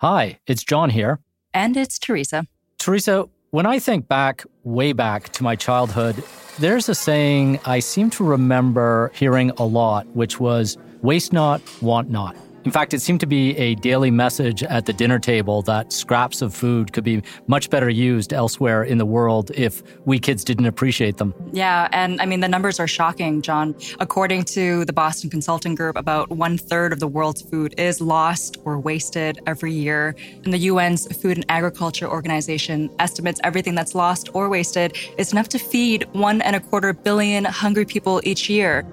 Hi, it's John here. And it's Theresa. Theresa, when I think back, way back to my childhood, there's a saying I seem to remember hearing a lot, which was waste not, want not. In fact, it seemed to be a daily message at the dinner table that scraps of food could be much better used elsewhere in the world if we kids didn't appreciate them. Yeah, and I mean, the numbers are shocking, John. According to the Boston Consulting Group, about one third of the world's food is lost or wasted every year. And the UN's Food and Agriculture Organization estimates everything that's lost or wasted is enough to feed one and a quarter billion hungry people each year.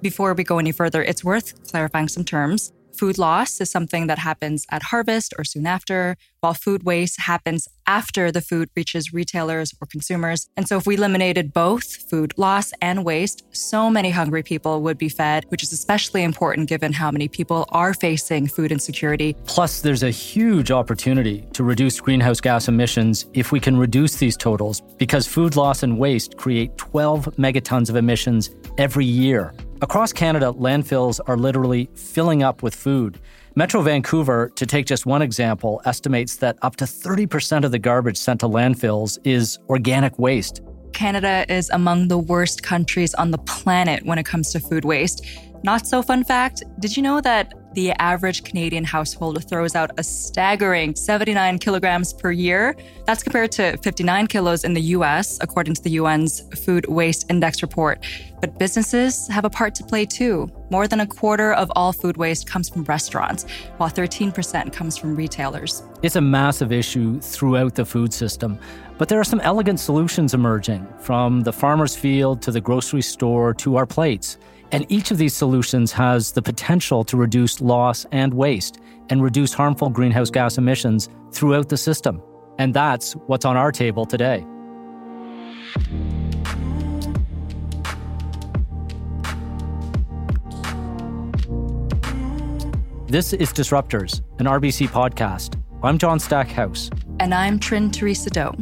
Before we go any further, it's worth clarifying some terms. Food loss is something that happens at harvest or soon after, while food waste happens after the food reaches retailers or consumers. And so, if we eliminated both food loss and waste, so many hungry people would be fed, which is especially important given how many people are facing food insecurity. Plus, there's a huge opportunity to reduce greenhouse gas emissions if we can reduce these totals, because food loss and waste create 12 megatons of emissions every year. Across Canada, landfills are literally filling up with food. Metro Vancouver, to take just one example, estimates that up to 30% of the garbage sent to landfills is organic waste. Canada is among the worst countries on the planet when it comes to food waste. Not so fun fact did you know that the average Canadian household throws out a staggering 79 kilograms per year. That's compared to 59 kilos in the US, according to the UN's Food Waste Index report. But businesses have a part to play too. More than a quarter of all food waste comes from restaurants, while 13% comes from retailers. It's a massive issue throughout the food system. But there are some elegant solutions emerging, from the farmer's field to the grocery store to our plates. And each of these solutions has the potential to reduce loss and waste and reduce harmful greenhouse gas emissions throughout the system. And that's what's on our table today. This is Disruptors, an RBC podcast. I'm John Stackhouse. And I'm Trinh Theresa Do.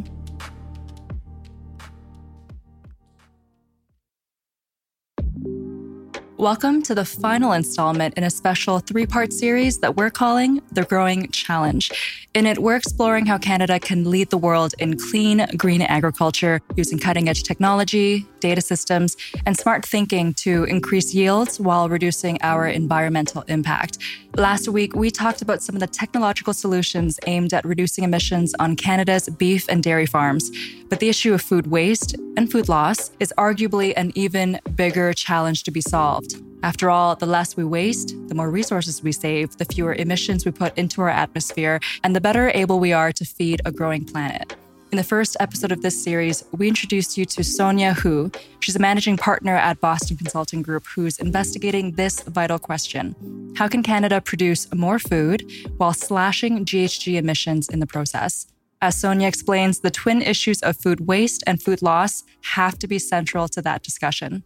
Welcome to the final installment in a special three part series that we're calling The Growing Challenge. In it, we're exploring how Canada can lead the world in clean, green agriculture using cutting edge technology, data systems, and smart thinking to increase yields while reducing our environmental impact. Last week, we talked about some of the technological solutions aimed at reducing emissions on Canada's beef and dairy farms. But the issue of food waste and food loss is arguably an even bigger challenge to be solved. After all, the less we waste, the more resources we save, the fewer emissions we put into our atmosphere, and the better able we are to feed a growing planet. In the first episode of this series, we introduced you to Sonya Hoo. She's a managing partner at Boston Consulting Group who's investigating this vital question How can Canada produce more food while slashing GHG emissions in the process? As Sonya explains, the twin issues of food waste and food loss have to be central to that discussion.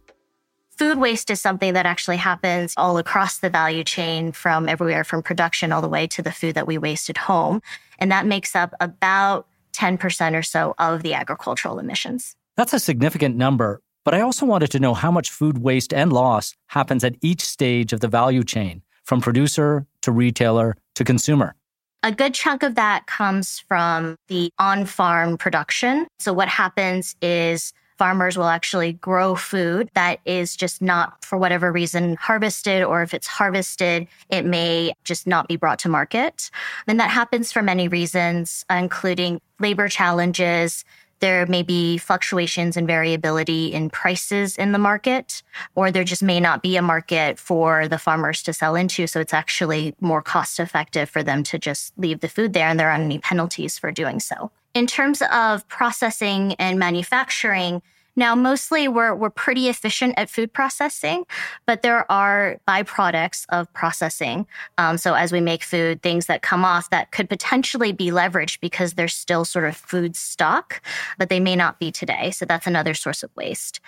Food waste is something that actually happens all across the value chain from everywhere from production all the way to the food that we waste at home. And that makes up about 10% or so of the agricultural emissions. That's a significant number. But I also wanted to know how much food waste and loss happens at each stage of the value chain, from producer to retailer to consumer. A good chunk of that comes from the on farm production. So, what happens is farmers will actually grow food that is just not, for whatever reason, harvested, or if it's harvested, it may just not be brought to market. And that happens for many reasons, including labor challenges. There may be fluctuations and variability in prices in the market, or there just may not be a market for the farmers to sell into. So it's actually more cost effective for them to just leave the food there and there aren't any penalties for doing so. In terms of processing and manufacturing, now, mostly we're, we're pretty efficient at food processing, but there are byproducts of processing. Um, so as we make food, things that come off that could potentially be leveraged because they're still sort of food stock, but they may not be today. So that's another source of waste.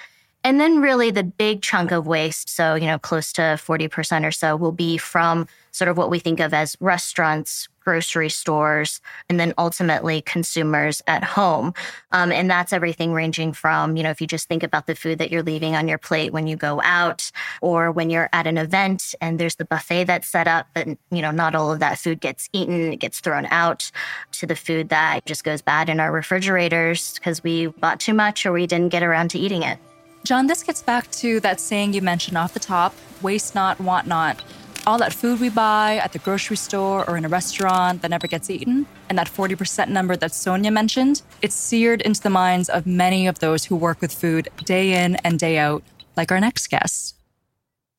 And then really the big chunk of waste, so, you know, close to 40% or so will be from sort of what we think of as restaurants, grocery stores, and then ultimately consumers at home. Um, and that's everything ranging from, you know, if you just think about the food that you're leaving on your plate when you go out or when you're at an event and there's the buffet that's set up, but, you know, not all of that food gets eaten, it gets thrown out to the food that just goes bad in our refrigerators because we bought too much or we didn't get around to eating it. John, this gets back to that saying you mentioned off the top waste not, want not. All that food we buy at the grocery store or in a restaurant that never gets eaten, and that 40% number that Sonya mentioned, it's seared into the minds of many of those who work with food day in and day out, like our next guest.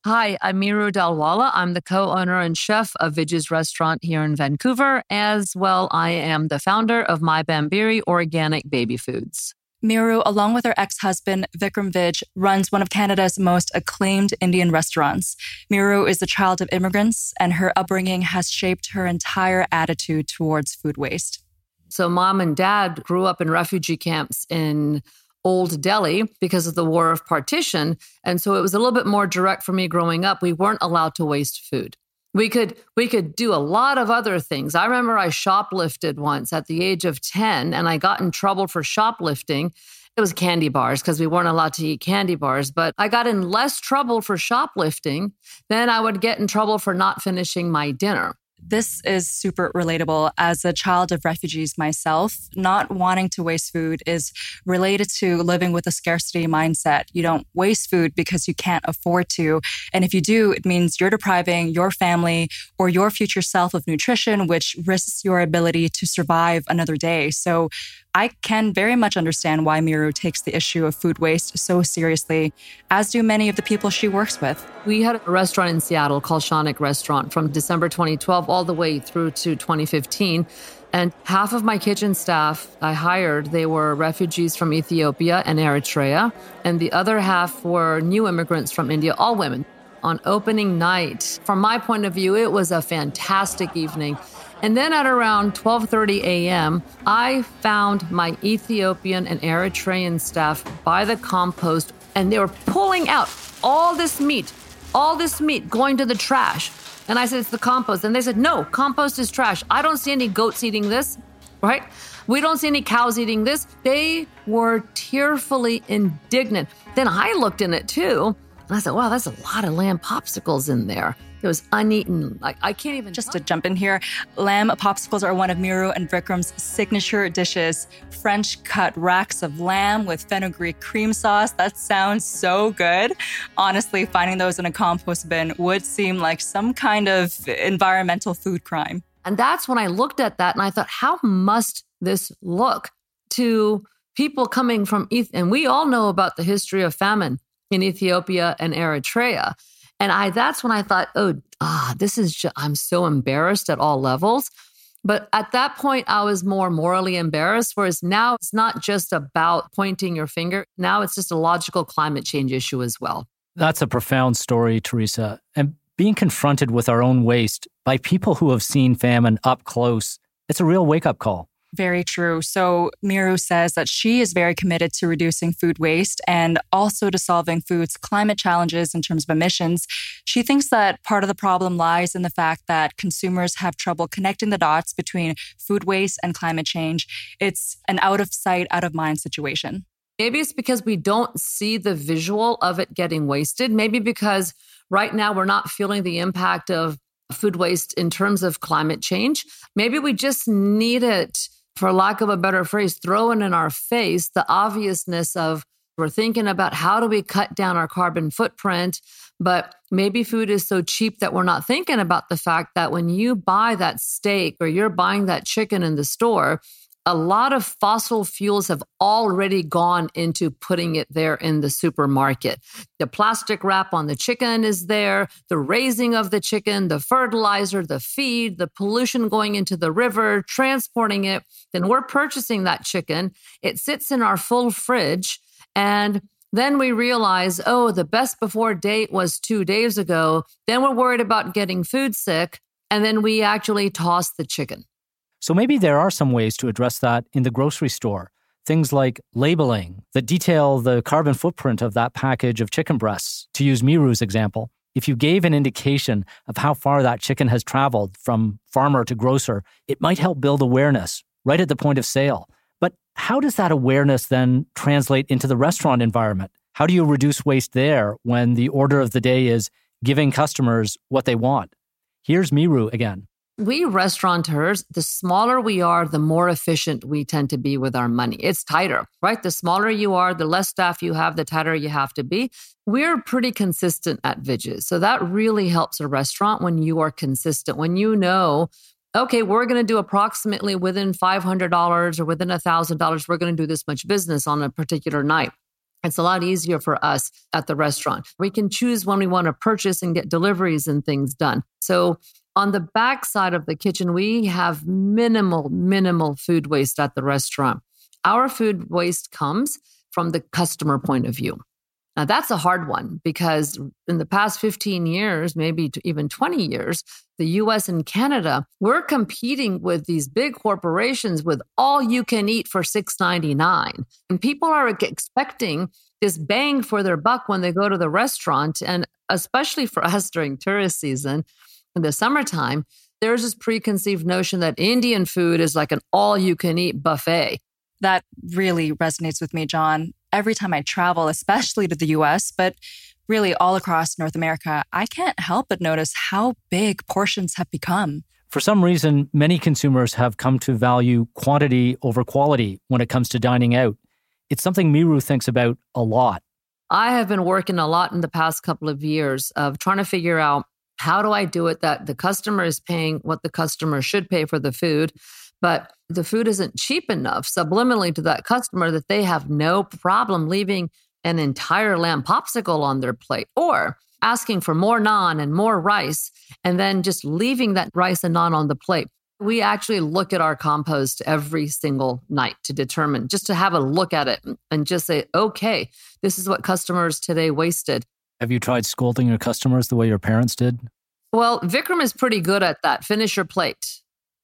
Hi, I'm Meeru Dhalwala. I'm the co owner and chef of Vij's restaurant here in Vancouver. As well, I am the founder of My Bambiri Organic Baby Foods. Meeru, along with her ex husband, Vikram Vij, runs one of Canada's most acclaimed Indian restaurants. Meeru is the child of immigrants, and her upbringing has shaped her entire attitude towards food waste. So, mom and dad grew up in refugee camps in Old Delhi because of the war of partition. And so it was a little bit more direct for me growing up. We weren't allowed to waste food. We could we could do a lot of other things. I remember I shoplifted once at the age of 10 and I got in trouble for shoplifting. It was candy bars because we weren't allowed to eat candy bars, but I got in less trouble for shoplifting than I would get in trouble for not finishing my dinner. This is super relatable. As a child of refugees myself, not wanting to waste food is related to living with a scarcity mindset. You don't waste food because you can't afford to. And if you do, it means you're depriving your family or your future self of nutrition, which risks your ability to survive another day. So I can very much understand why Meeru takes the issue of food waste so seriously, as do many of the people she works with. We had a restaurant in Seattle called Shanik Restaurant from December 2012 all the way through to 2015. And half of my kitchen staff I hired, they were refugees from Ethiopia and Eritrea. And the other half were new immigrants from India, all women. On opening night, from my point of view, it was a fantastic evening. And then at around 12:30 a.m., I found my Ethiopian and Eritrean staff by the compost and they were pulling out all this meat, all this meat going to the trash. And I said, It's the compost. And they said, No, compost is trash. I don't see any goats eating this, right? We don't see any cows eating this. They were tearfully indignant. Then I looked in it too. And I said, Wow, that's a lot of lamb popsicles in there. It was uneaten. Like I can't even. Just to jump in here, lamb popsicles are one of Meeru and Vikram's signature dishes. French cut racks of lamb with fenugreek cream sauce. That sounds so good. Honestly, finding those in a compost bin would seem like some kind of environmental food crime. And that's when I looked at that and I thought, how must this look to people coming from Eth- and we all know about the history of famine in Ethiopia and Eritrea. And I that's when I thought, oh, ah, this is just, I'm so embarrassed at all levels. But at that point, I was more morally embarrassed. Whereas now it's not just about pointing your finger. Now it's just a logical climate change issue as well. That's a profound story, Theresa. And being confronted with our own waste by people who have seen famine up close, it's a real wake up call. Very true. So Meeru says that she is very committed to reducing food waste and also to solving food's climate challenges in terms of emissions. She thinks that part of the problem lies in the fact that consumers have trouble connecting the dots between food waste and climate change. It's an out of sight, out of mind situation. Maybe it's because we don't see the visual of it getting wasted. Maybe because right now we're not feeling the impact of food waste in terms of climate change. Maybe we just need it for lack of a better phrase, throwing in our face the obviousness of we're thinking about how do we cut down our carbon footprint, but maybe food is so cheap that we're not thinking about the fact that when you buy that steak or you're buying that chicken in the store, a lot of fossil fuels have already gone into putting it there in the supermarket. The plastic wrap on the chicken is there, the raising of the chicken, the fertilizer, the feed, the pollution going into the river, transporting it. Then we're purchasing that chicken. It sits in our full fridge. And then we realize, oh, the best before date was two days ago. Then we're worried about getting food sick. And then we actually toss the chicken. So maybe there are some ways to address that in the grocery store. things like labeling that detail the carbon footprint of that package of chicken breasts, to use Meeru's example. If you gave an indication of how far that chicken has traveled from farmer to grocer, it might help build awareness right at the point of sale. But how does that awareness then translate into the restaurant environment? How do you reduce waste there when the order of the day is giving customers what they want? Here's Meeru again we restaurateurs, the smaller we are, the more efficient we tend to be with our money. It's tighter, right? The smaller you are, the less staff you have, the tighter you have to be. We're pretty consistent at Vij's. So that really helps a restaurant when you are consistent, when you know, okay, we're going to do approximately within $500 or within $1,000, we're going to do this much business on a particular night. It's a lot easier for us at the restaurant. We can choose when we want to purchase and get deliveries and things done. So on the back side of the kitchen, we have minimal, minimal food waste at the restaurant. Our food waste comes from the customer point of view. Now, that's a hard one because in the past 15 years, maybe even 20 years, the US and Canada, we're competing with these big corporations with all you can eat for $6.99. And people are expecting this bang for their buck when they go to the restaurant. And especially for us during tourist season, in the summertime, there's this preconceived notion that Indian food is like an all you can eat buffet. That really resonates with me, John. Every time I travel, especially to the US, but really all across North America, I can't help but notice how big portions have become. For some reason, many consumers have come to value quantity over quality when it comes to dining out. It's something Meeru thinks about a lot. I have been working a lot in the past couple of years of trying to figure out how do I do it that the customer is paying what the customer should pay for the food, but the food isn't cheap enough subliminally to that customer that they have no problem leaving an entire lamb popsicle on their plate or asking for more naan and more rice and then just leaving that rice and naan on the plate. We actually look at our compost every single night to determine, just to have a look at it and just say, okay, this is what customers today wasted. Have you tried scolding your customers the way your parents did? Well, Vikram is pretty good at that. Finish your plate.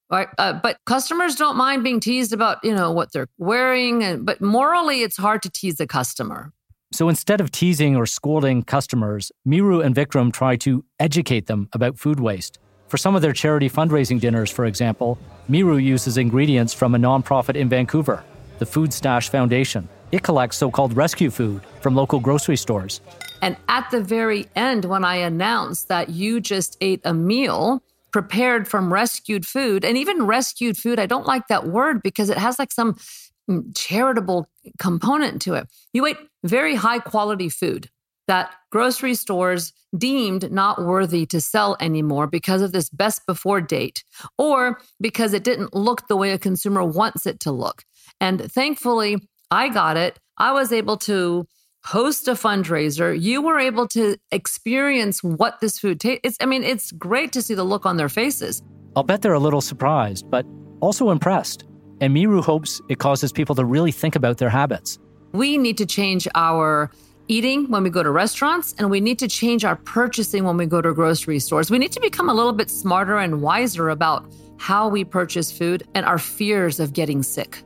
Right? Uh, but customers don't mind being teased about, you know, what they're wearing. And, but morally, it's hard to tease a customer. So instead of teasing or scolding customers, Meeru and Vikram try to educate them about food waste. For some of their charity fundraising dinners, for example, Meeru uses ingredients from a nonprofit in Vancouver, the Food Stash Foundation. It collects so called rescue food from local grocery stores. And at the very end, when I announced that you just ate a meal prepared from rescued food, and even rescued food, I don't like that word because it has like some mm, charitable component to it. You ate very high quality food that grocery stores deemed not worthy to sell anymore because of this best before date or because it didn't look the way a consumer wants it to look. And thankfully, I got it. I was able to host a fundraiser, you were able to experience what this food tastes. I mean, it's great to see the look on their faces. I'll bet they're a little surprised, but also impressed. And Meeru hopes it causes people to really think about their habits. We need to change our eating when we go to restaurants, and we need to change our purchasing when we go to grocery stores. We need to become a little bit smarter and wiser about how we purchase food and our fears of getting sick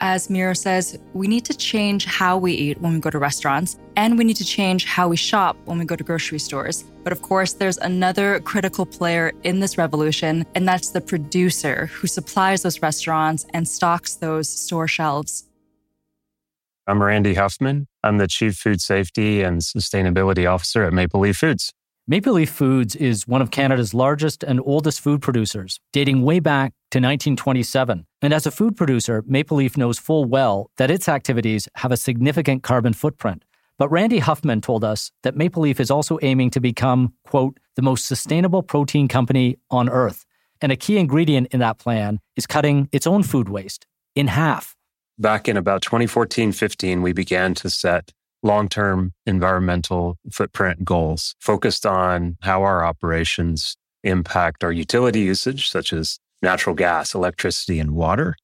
as Meeru says, we need to change how we eat when we go to restaurants, and we need to change how we shop when we go to grocery stores. But of course, there's another critical player in this revolution, and that's the producer who supplies those restaurants and stocks those store shelves. I'm Randy Huffman. I'm the Chief Food Safety and Sustainability Officer at Maple Leaf Foods. Maple Leaf Foods is one of Canada's largest and oldest food producers, dating way back to 1927. And as a food producer, Maple Leaf knows full well that its activities have a significant carbon footprint. But Randy Huffman told us that Maple Leaf is also aiming to become, quote, the most sustainable protein company on earth. And a key ingredient in that plan is cutting its own food waste in half. Back in about 2014 15, we began to set long term environmental footprint goals focused on how our operations impact our utility usage, such as natural gas, electricity, and water.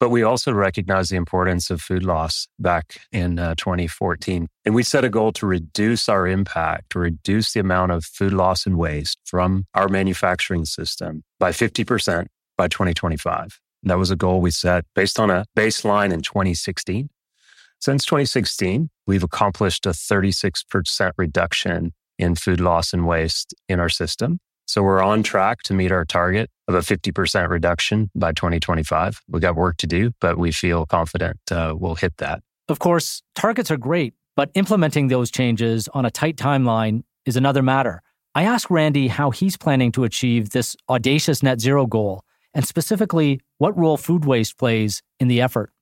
But we also recognize the importance of food loss back in uh, 2014. And we set a goal to reduce our impact, to reduce the amount of food loss and waste from our manufacturing system by 50% by 2025. That was a goal we set based on a baseline in 2016. Since 2016, we've accomplished a 36% reduction in food loss and waste in our system. So we're on track to meet our target of a 50% reduction by 2025. We've got work to do, but we feel confident uh, we'll hit that. Of course, targets are great, but implementing those changes on a tight timeline is another matter. I asked Randy how he's planning to achieve this audacious net zero goal, and specifically what role food waste plays in the effort.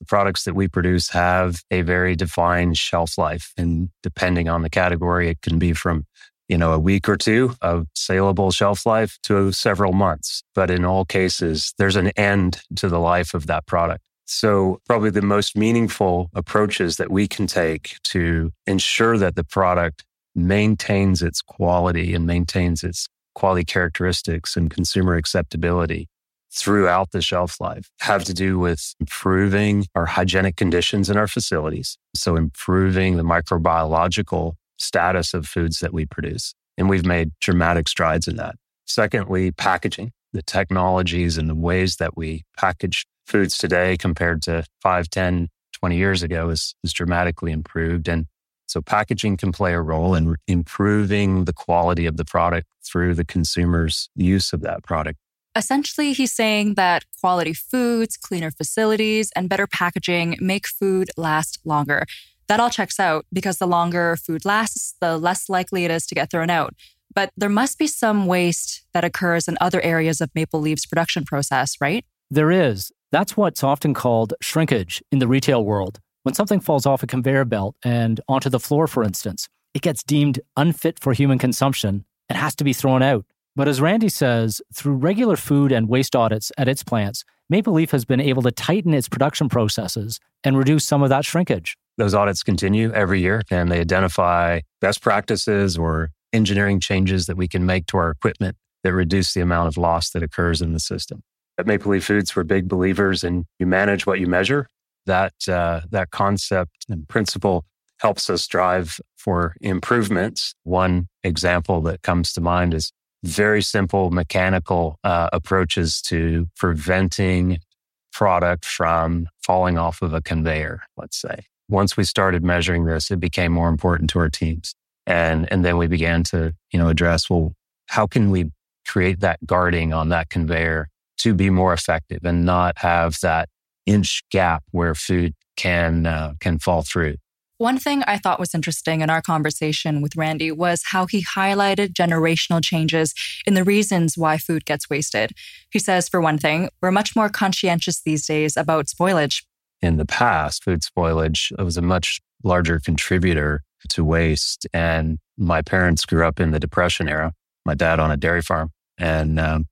The products that we produce have a very defined shelf life. And depending on the category, it can be from you know, a week or two of saleable shelf life to several months. But in all cases, there's an end to the life of that product. So probably the most meaningful approaches that we can take to ensure that the product maintains its quality and maintains its quality characteristics and consumer acceptability throughout the shelf life have to do with improving our hygienic conditions in our facilities. So improving the microbiological status of foods that we produce. And we've made dramatic strides in that. Secondly, packaging, the technologies and the ways that we package foods today compared to 5, 10, 20 years ago is, is dramatically improved. And so packaging can play a role in improving the quality of the product through the consumer's use of that product. Essentially, he's saying that quality foods, cleaner facilities, and better packaging make food last longer. That all checks out because the longer food lasts, the less likely it is to get thrown out. But there must be some waste that occurs in other areas of Maple Leaf's production process, right? There is. That's what's often called shrinkage in the retail world. When something falls off a conveyor belt and onto the floor, for instance, it gets deemed unfit for human consumption and has to be thrown out. But as Randy says, through regular food and waste audits at its plants, Maple Leaf has been able to tighten its production processes and reduce some of that shrinkage. Those audits continue every year and they identify best practices or engineering changes that we can make to our equipment that reduce the amount of loss that occurs in the system. At Maple Leaf Foods, we're big believers in you manage what you measure. That, uh, that concept and principle helps us strive for improvements. One example that comes to mind is very simple mechanical uh, approaches to preventing product from falling off of a conveyor, let's say once we started measuring this, it became more important to our teams. And, and then we began to, you know, address, well, how can we create that guarding on that conveyor to be more effective and not have that inch gap where food can, uh, can fall through? One thing I thought was interesting in our conversation with Randy was how he highlighted generational changes in the reasons why food gets wasted. He says, for one thing, we're much more conscientious these days about spoilage in the past, food spoilage was a much larger contributor to waste. And my parents grew up in the Depression era, my dad on a dairy farm. And um,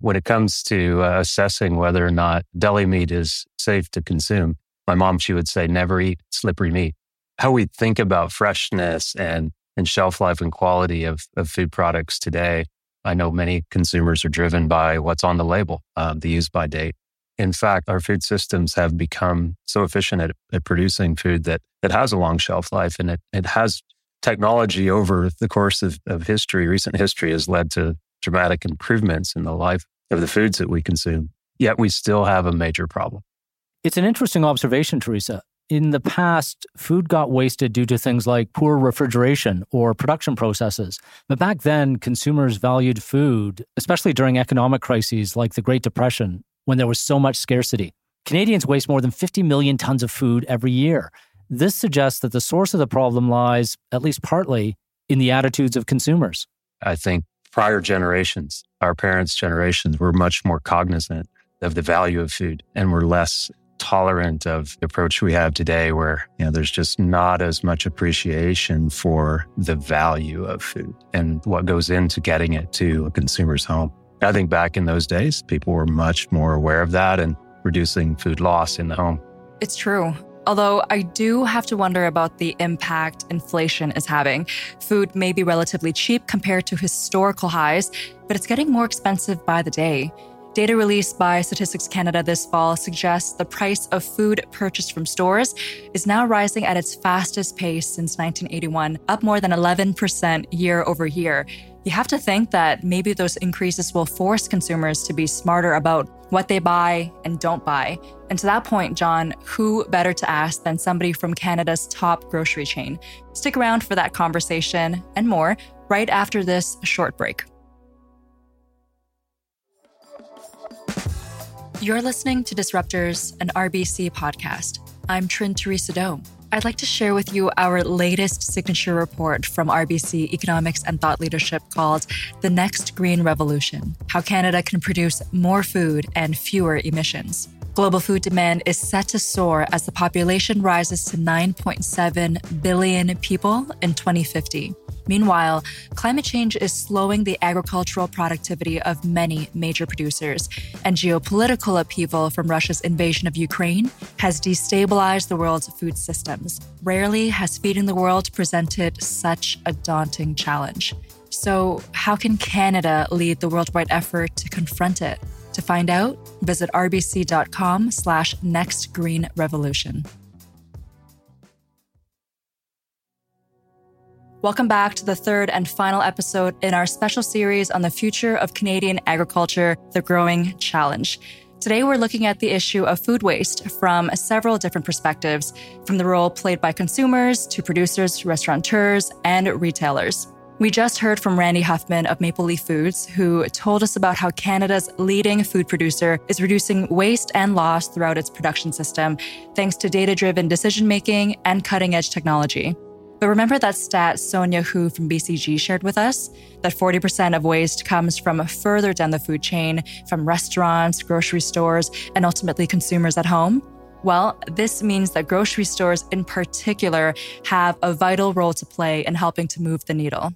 when it comes to uh, assessing whether or not deli meat is safe to consume, my mom, she would say, never eat slippery meat. How we think about freshness and, and shelf life and quality of, of food products today, I know many consumers are driven by what's on the label, um, the use by date. In fact, our food systems have become so efficient at, at producing food that it has a long shelf life and it, it has technology over the course of, of history, recent history has led to dramatic improvements in the life of the foods that we consume. Yet we still have a major problem. It's an interesting observation, Theresa. In the past, food got wasted due to things like poor refrigeration or production processes. But back then, consumers valued food, especially during economic crises like the Great Depression when there was so much scarcity. Canadians waste more than 50 million tons of food every year. This suggests that the source of the problem lies, at least partly, in the attitudes of consumers. I think prior generations, our parents' generations, were much more cognizant of the value of food and were less tolerant of the approach we have today where you know there's just not as much appreciation for the value of food and what goes into getting it to a consumer's home. I think back in those days, people were much more aware of that and reducing food loss in the home. It's true. Although I do have to wonder about the impact inflation is having. Food may be relatively cheap compared to historical highs, but it's getting more expensive by the day. Data released by Statistics Canada this fall suggests the price of food purchased from stores is now rising at its fastest pace since 1981, up more than 11% year over year you have to think that maybe those increases will force consumers to be smarter about what they buy and don't buy. And to that point, John, who better to ask than somebody from Canada's top grocery chain? Stick around for that conversation and more right after this short break. You're listening to Disruptors, an RBC podcast. I'm Trinh Theresa Dome. I'd like to share with you our latest signature report from RBC Economics and Thought Leadership called The Next Green Revolution How Canada Can Produce More Food and Fewer Emissions. Global food demand is set to soar as the population rises to 9.7 billion people in 2050. Meanwhile, climate change is slowing the agricultural productivity of many major producers, and geopolitical upheaval from Russia's invasion of Ukraine has destabilized the world's food systems. Rarely has feeding the world presented such a daunting challenge. So, how can Canada lead the worldwide effort to confront it? To find out, visit rbc.com slash nextgreenrevolution. Welcome back to the third and final episode in our special series on the future of Canadian agriculture, the Growing Challenge. Today, we're looking at the issue of food waste from several different perspectives, from the role played by consumers to producers, restaurateurs, and retailers. We just heard from Randy Huffman of Maple Leaf Foods, who told us about how Canada's leading food producer is reducing waste and loss throughout its production system, thanks to data driven decision making and cutting edge technology. But remember that stat Sonya Hoo from BCG shared with us that 40% of waste comes from further down the food chain, from restaurants, grocery stores, and ultimately consumers at home? Well, this means that grocery stores in particular have a vital role to play in helping to move the needle.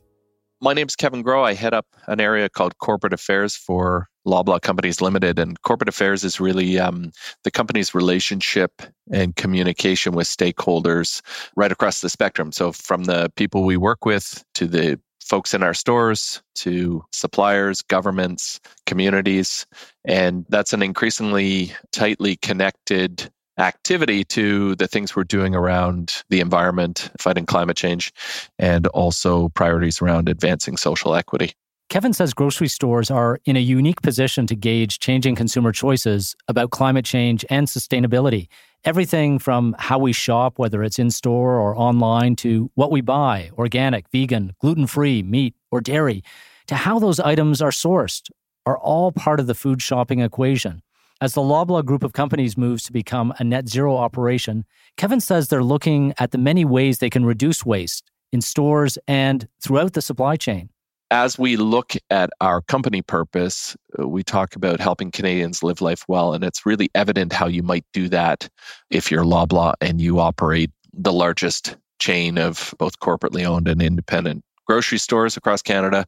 My name is Kevin Groh. I head up an area called Corporate Affairs for Loblaw Companies Limited. And corporate affairs is really um, the company's relationship and communication with stakeholders right across the spectrum. So, from the people we work with to the folks in our stores to suppliers, governments, communities. And that's an increasingly tightly connected activity to the things we're doing around the environment, fighting climate change, and also priorities around advancing social equity. Kevin says grocery stores are in a unique position to gauge changing consumer choices about climate change and sustainability. Everything from how we shop, whether it's in store or online, to what we buy organic, vegan, gluten free, meat, or dairy, to how those items are sourced, are all part of the food shopping equation. As the Loblaw group of companies moves to become a net zero operation, Kevin says they're looking at the many ways they can reduce waste in stores and throughout the supply chain. As we look at our company purpose, uh, we talk about helping Canadians live life well. And it's really evident how you might do that if you're Loblaw and you operate the largest chain of both corporately owned and independent grocery stores across Canada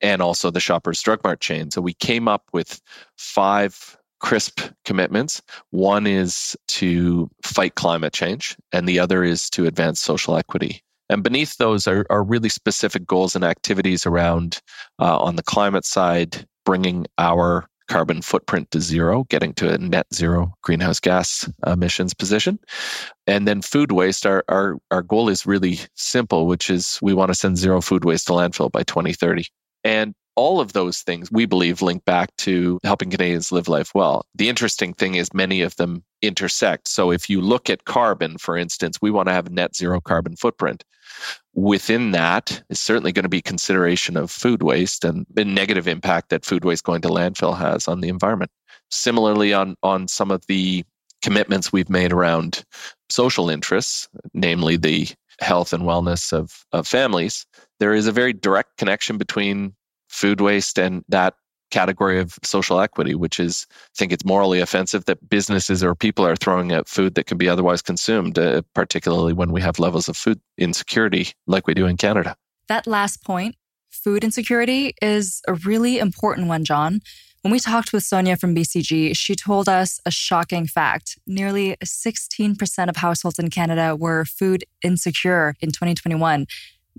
and also the Shoppers Drug Mart chain. So we came up with five crisp commitments. One is to fight climate change, and the other is to advance social equity. And beneath those are, are really specific goals and activities around, uh, on the climate side, bringing our carbon footprint to zero, getting to a net zero greenhouse gas emissions position. And then food waste, our, our, our goal is really simple, which is we want to send zero food waste to landfill by 2030. And all of those things we believe link back to helping Canadians live life well. The interesting thing is many of them intersect. So if you look at carbon, for instance, we want to have a net zero carbon footprint. Within that is certainly going to be consideration of food waste and the negative impact that food waste going to landfill has on the environment. Similarly, on, on some of the commitments we've made around social interests, namely the health and wellness of, of families, there is a very direct connection between food waste and that category of social equity, which is, I think it's morally offensive that businesses or people are throwing out food that can be otherwise consumed, uh, particularly when we have levels of food insecurity like we do in Canada. That last point, food insecurity, is a really important one, John. When we talked with Sonya from BCG, she told us a shocking fact. Nearly 16% of households in Canada were food insecure in 2021.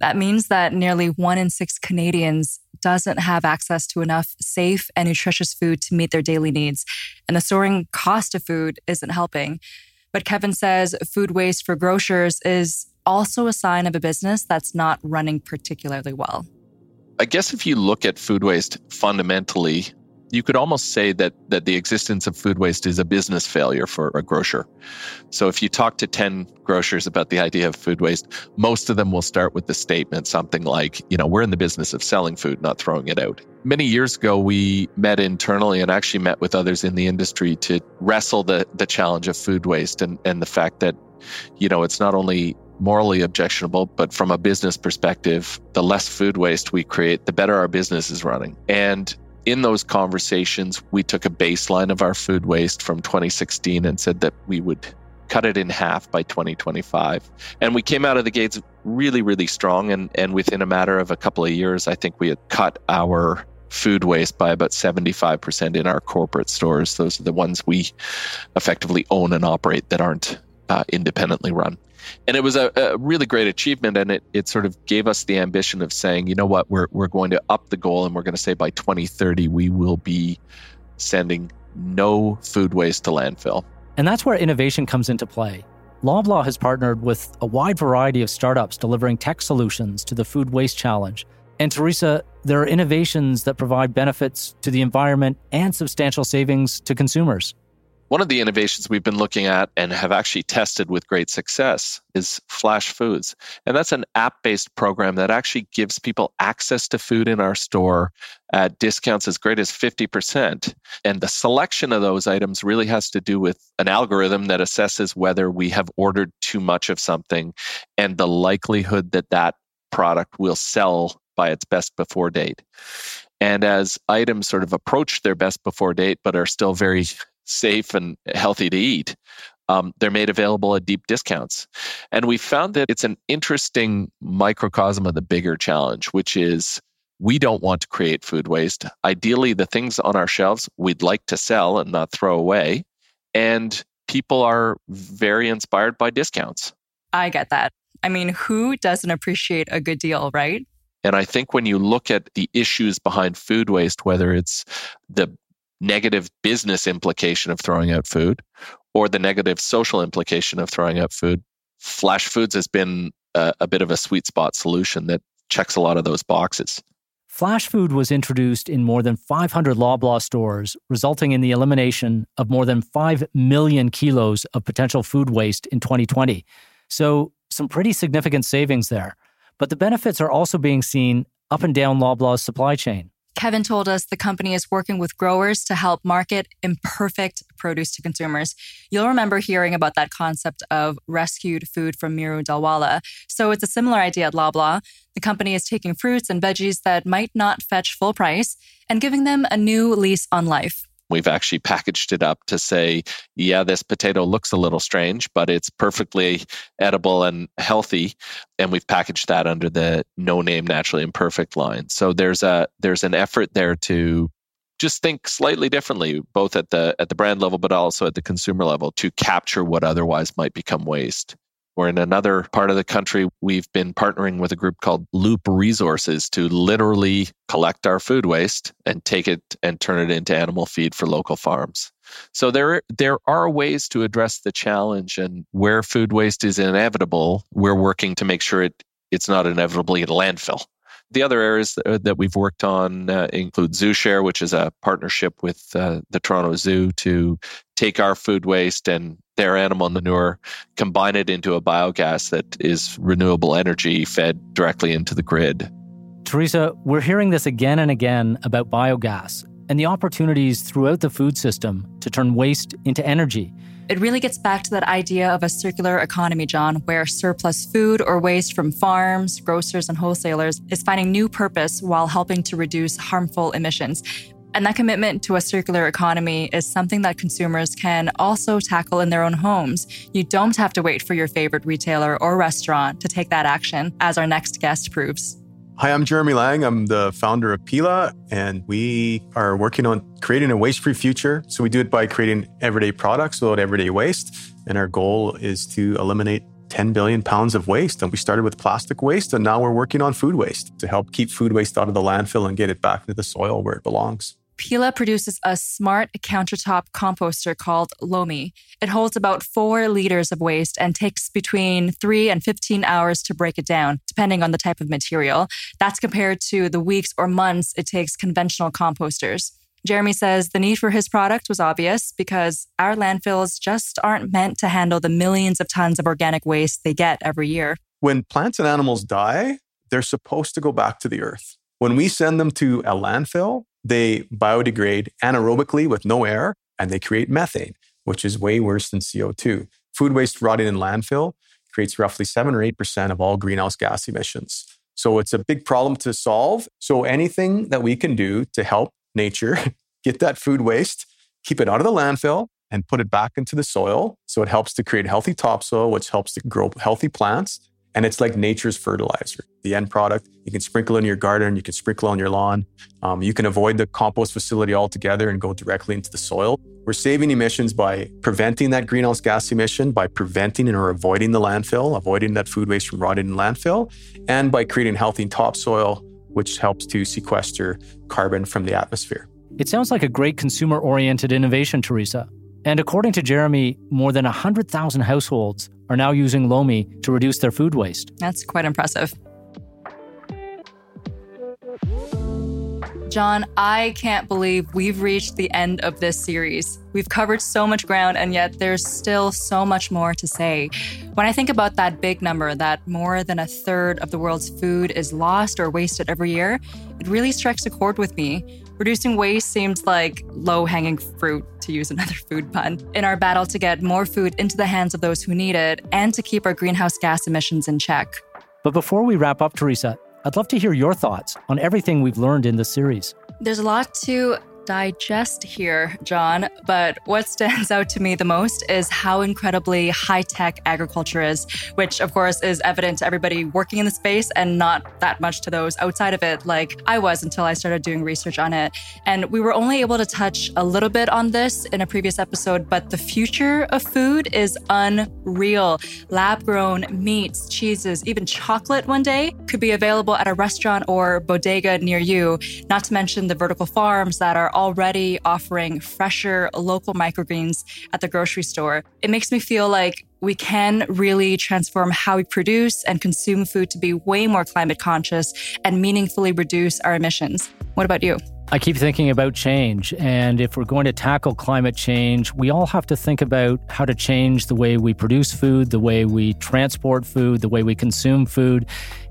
That means that nearly one in six Canadians doesn't have access to enough safe and nutritious food to meet their daily needs. And the soaring cost of food isn't helping. But Kevin says food waste for grocers is also a sign of a business that's not running particularly well. I guess if you look at food waste fundamentally, you could almost say that that the existence of food waste is a business failure for a grocer. So if you talk to 10 grocers about the idea of food waste, most of them will start with the statement something like, you know, we're in the business of selling food, not throwing it out. Many years ago we met internally and actually met with others in the industry to wrestle the the challenge of food waste and and the fact that you know, it's not only morally objectionable, but from a business perspective, the less food waste we create, the better our business is running. And in those conversations, we took a baseline of our food waste from 2016 and said that we would cut it in half by 2025. And we came out of the gates really, really strong. And, and within a matter of a couple of years, I think we had cut our food waste by about 75% in our corporate stores. Those are the ones we effectively own and operate that aren't uh, independently run. And it was a, a, really great achievement. And it, it sort of gave us the ambition of saying, you know what, we're, we're going to up the goal and we're going to say by 2030, we will be sending no food waste to landfill. And that's where innovation comes into play. Loblaw has partnered with a wide variety of startups delivering tech solutions to the food waste challenge. And Theresa, there are innovations that provide benefits to the environment and substantial savings to consumers. One of the innovations we've been looking at and have actually tested with great success is Flash Foods. And that's an app based program that actually gives people access to food in our store at discounts as great as 50%. And the selection of those items really has to do with an algorithm that assesses whether we have ordered too much of something and the likelihood that that product will sell by its best before date. And as items sort of approach their best before date, but are still very safe and healthy to eat, um, they're made available at deep discounts. And we found that it's an interesting microcosm of the bigger challenge, which is we don't want to create food waste. Ideally, the things on our shelves we'd like to sell and not throw away. And people are very inspired by discounts. I get that. I mean, who doesn't appreciate a good deal, right? And I think when you look at the issues behind food waste, whether it's the negative business implication of throwing out food or the negative social implication of throwing out food, Flash Foods has been a, a bit of a sweet spot solution that checks a lot of those boxes. Flash Food was introduced in more than 500 Loblaw stores, resulting in the elimination of more than 5 million kilos of potential food waste in 2020. So, some pretty significant savings there. But the benefits are also being seen up and down Loblaw's supply chain. Kevin told us the company is working with growers to help market imperfect produce to consumers. You'll remember hearing about that concept of rescued food from Meeru Dhalwala. So it's a similar idea at Loblaw. The company is taking fruits and veggies that might not fetch full price and giving them a new lease on life. We've actually packaged it up to say, yeah, this potato looks a little strange, but it's perfectly edible and healthy. And we've packaged that under the no name naturally imperfect line. So there's a there's an effort there to just think slightly differently, both at the at the brand level, but also at the consumer level, to capture what otherwise might become waste. Or in another part of the country, we've been partnering with a group called Loop Resources to literally collect our food waste and take it and turn it into animal feed for local farms. So there, there are ways to address the challenge, and where food waste is inevitable, we're working to make sure it, it's not inevitably in a landfill. The other areas that we've worked on uh, include ZooShare, which is a partnership with uh, the Toronto Zoo to take our food waste and their animal manure, combine it into a biogas that is renewable energy fed directly into the grid. Theresa, we're hearing this again and again about biogas and the opportunities throughout the food system to turn waste into energy. It really gets back to that idea of a circular economy, John, where surplus food or waste from farms, grocers, and wholesalers is finding new purpose while helping to reduce harmful emissions. And that commitment to a circular economy is something that consumers can also tackle in their own homes. You don't have to wait for your favorite retailer or restaurant to take that action, as our next guest proves. Hi, I'm Jeremy Lang. I'm the founder of Pela, and we are working on creating a waste free future. So, we do it by creating everyday products without everyday waste. And our goal is to eliminate 10 billion pounds of waste. And we started with plastic waste, and now we're working on food waste to help keep food waste out of the landfill and get it back into the soil where it belongs. Pela produces a smart countertop composter called Lomi. It holds about four liters of waste and takes between three and 15 hours to break it down, depending on the type of material. That's compared to the weeks or months it takes conventional composters. Jeremy says the need for his product was obvious because our landfills just aren't meant to handle the millions of tons of organic waste they get every year. When plants and animals die, they're supposed to go back to the earth. When we send them to a landfill, they biodegrade anaerobically with no air and they create methane, which is way worse than CO2. Food waste rotting in landfill creates roughly 7 or 8% of all greenhouse gas emissions. So it's a big problem to solve. So anything that we can do to help nature get that food waste, keep it out of the landfill, and put it back into the soil. So it helps to create healthy topsoil, which helps to grow healthy plants. And it's like nature's fertilizer. The end product, you can sprinkle in your garden, you can sprinkle on your lawn. Um, you can avoid the compost facility altogether and go directly into the soil. We're saving emissions by preventing that greenhouse gas emission, by preventing or avoiding the landfill, avoiding that food waste from rotting in landfill, and by creating healthy topsoil, which helps to sequester carbon from the atmosphere. It sounds like a great consumer oriented innovation, Theresa. And according to Jeremy, more than 100,000 households are now using Lomi to reduce their food waste. That's quite impressive. John, I can't believe we've reached the end of this series. We've covered so much ground, and yet there's still so much more to say. When I think about that big number, that more than a third of the world's food is lost or wasted every year, it really strikes a chord with me. Reducing waste seems like low hanging fruit, to use another food pun, in our battle to get more food into the hands of those who need it and to keep our greenhouse gas emissions in check. But before we wrap up, Theresa, I'd love to hear your thoughts on everything we've learned in this series. There's a lot to digest here, John, but what stands out to me the most is how incredibly high tech agriculture is, which of course is evident to everybody working in the space and not that much to those outside of it, like I was until I started doing research on it. And we were only able to touch a little bit on this in a previous episode, but the future of food is unreal. Lab grown meats, cheeses, even chocolate one day could be available at a restaurant or bodega near you, not to mention the vertical farms that are already offering fresher local microgreens at the grocery store. It makes me feel like we can really transform how we produce and consume food to be way more climate conscious and meaningfully reduce our emissions. What about you? I keep thinking about change. And if we're going to tackle climate change, we all have to think about how to change the way we produce food, the way we transport food, the way we consume food,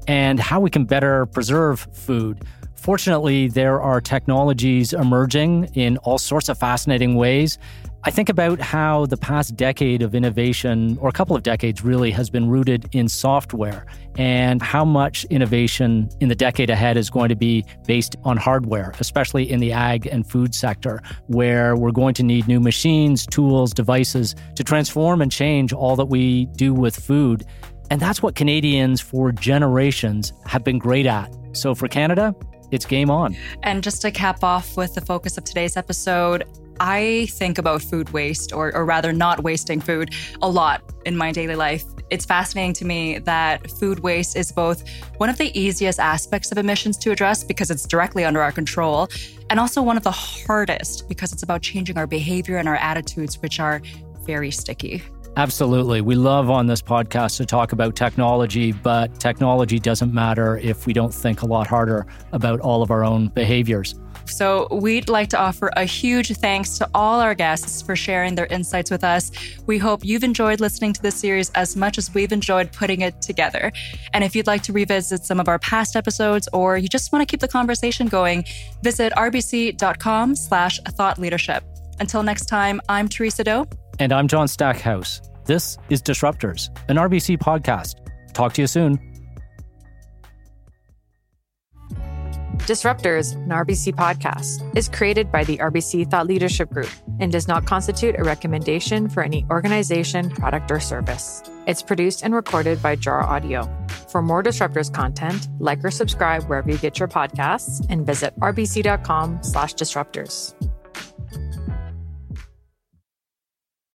and how we can better preserve food. Fortunately, there are technologies emerging in all sorts of fascinating ways. I think about how the past decade of innovation, or a couple of decades really, has been rooted in software, and how much innovation in the decade ahead is going to be based on hardware, especially in the ag and food sector, where we're going to need new machines, tools, devices to transform and change all that we do with food. And that's what Canadians for generations have been great at. So for Canada, it's game on. And just to cap off with the focus of today's episode, I think about food waste, or, or rather, not wasting food, a lot in my daily life. It's fascinating to me that food waste is both one of the easiest aspects of emissions to address because it's directly under our control, and also one of the hardest because it's about changing our behavior and our attitudes, which are very sticky. Absolutely. We love on this podcast to talk about technology, but technology doesn't matter if we don't think a lot harder about all of our own behaviors. So, we'd like to offer a huge thanks to all our guests for sharing their insights with us. We hope you've enjoyed listening to this series as much as we've enjoyed putting it together. And if you'd like to revisit some of our past episodes or you just want to keep the conversation going, visit rbc.com slash thought leadership. Until next time, I'm Theresa Do. And I'm John Stackhouse. This is Disruptors, an RBC podcast. Talk to you soon. Disruptors, an RBC podcast, is created by the RBC Thought Leadership Group and does not constitute a recommendation for any organization, product, or service. It's produced and recorded by Jar Audio. For more Disruptors content, like or subscribe wherever you get your podcasts and visit rbc.com slash disruptors.